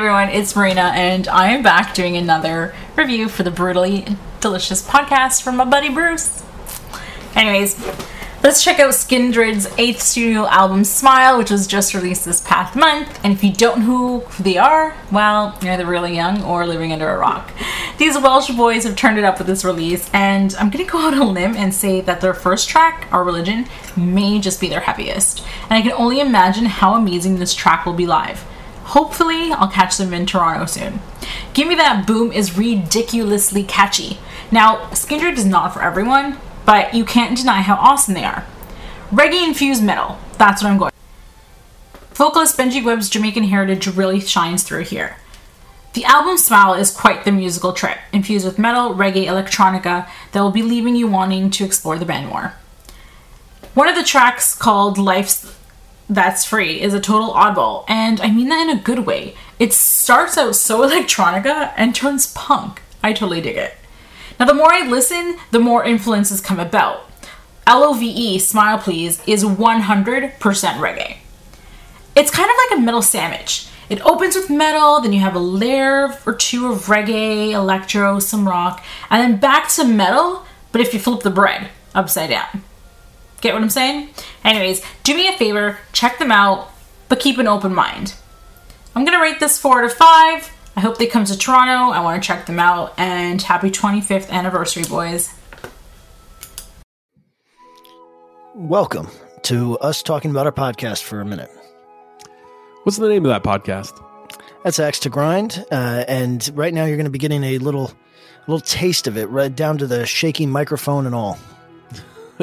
Grind. It's Marina, and I am back doing another review for the Brutally Delicious podcast from my buddy Bruce. Anyways, let's check out Skindred's eighth studio album, Smile, which was just released this past month. And if you don't know who they are, well, you're either really young or living under a rock. These Welsh boys have turned it up with this release, and I'm gonna go out on a limb and say that their first track, Our Religion, may just be their heaviest. And I can only imagine how amazing this track will be live. Hopefully, I'll catch them in Toronto soon. Give Me That Boom is ridiculously catchy. Now, Skindred is not for everyone, but you can't deny how awesome they are. Reggae infused metal, that's what I'm going. Vocalist Benji Webb's Jamaican heritage really shines through here. The album Smile is quite the musical trip, infused with metal, reggae, electronica that will be leaving you wanting to explore the band more. One of the tracks called Life's that's free is a total oddball, and I mean that in a good way. It starts out so electronica and turns punk. I totally dig it. Now, the more I listen, the more influences come about. LOVE, Smile Please, is 100% reggae. It's kind of like a metal sandwich. It opens with metal, then you have a layer or two of reggae, electro, some rock, and then back to metal, but if you flip the bread upside down. Get what I'm saying? Anyways, do me a favor, check them out, but keep an open mind. I'm gonna rate this 4 out of 5. I hope they come to Toronto. I want to check them out. And happy 25th anniversary, boys. Welcome to us talking about our podcast for a minute. What's the name of that podcast? That's Axe to Grind, uh, and right now you're going to be getting a little, little taste of it, right down to the shaky microphone and all.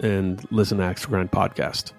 and listen to Axe Grind podcast.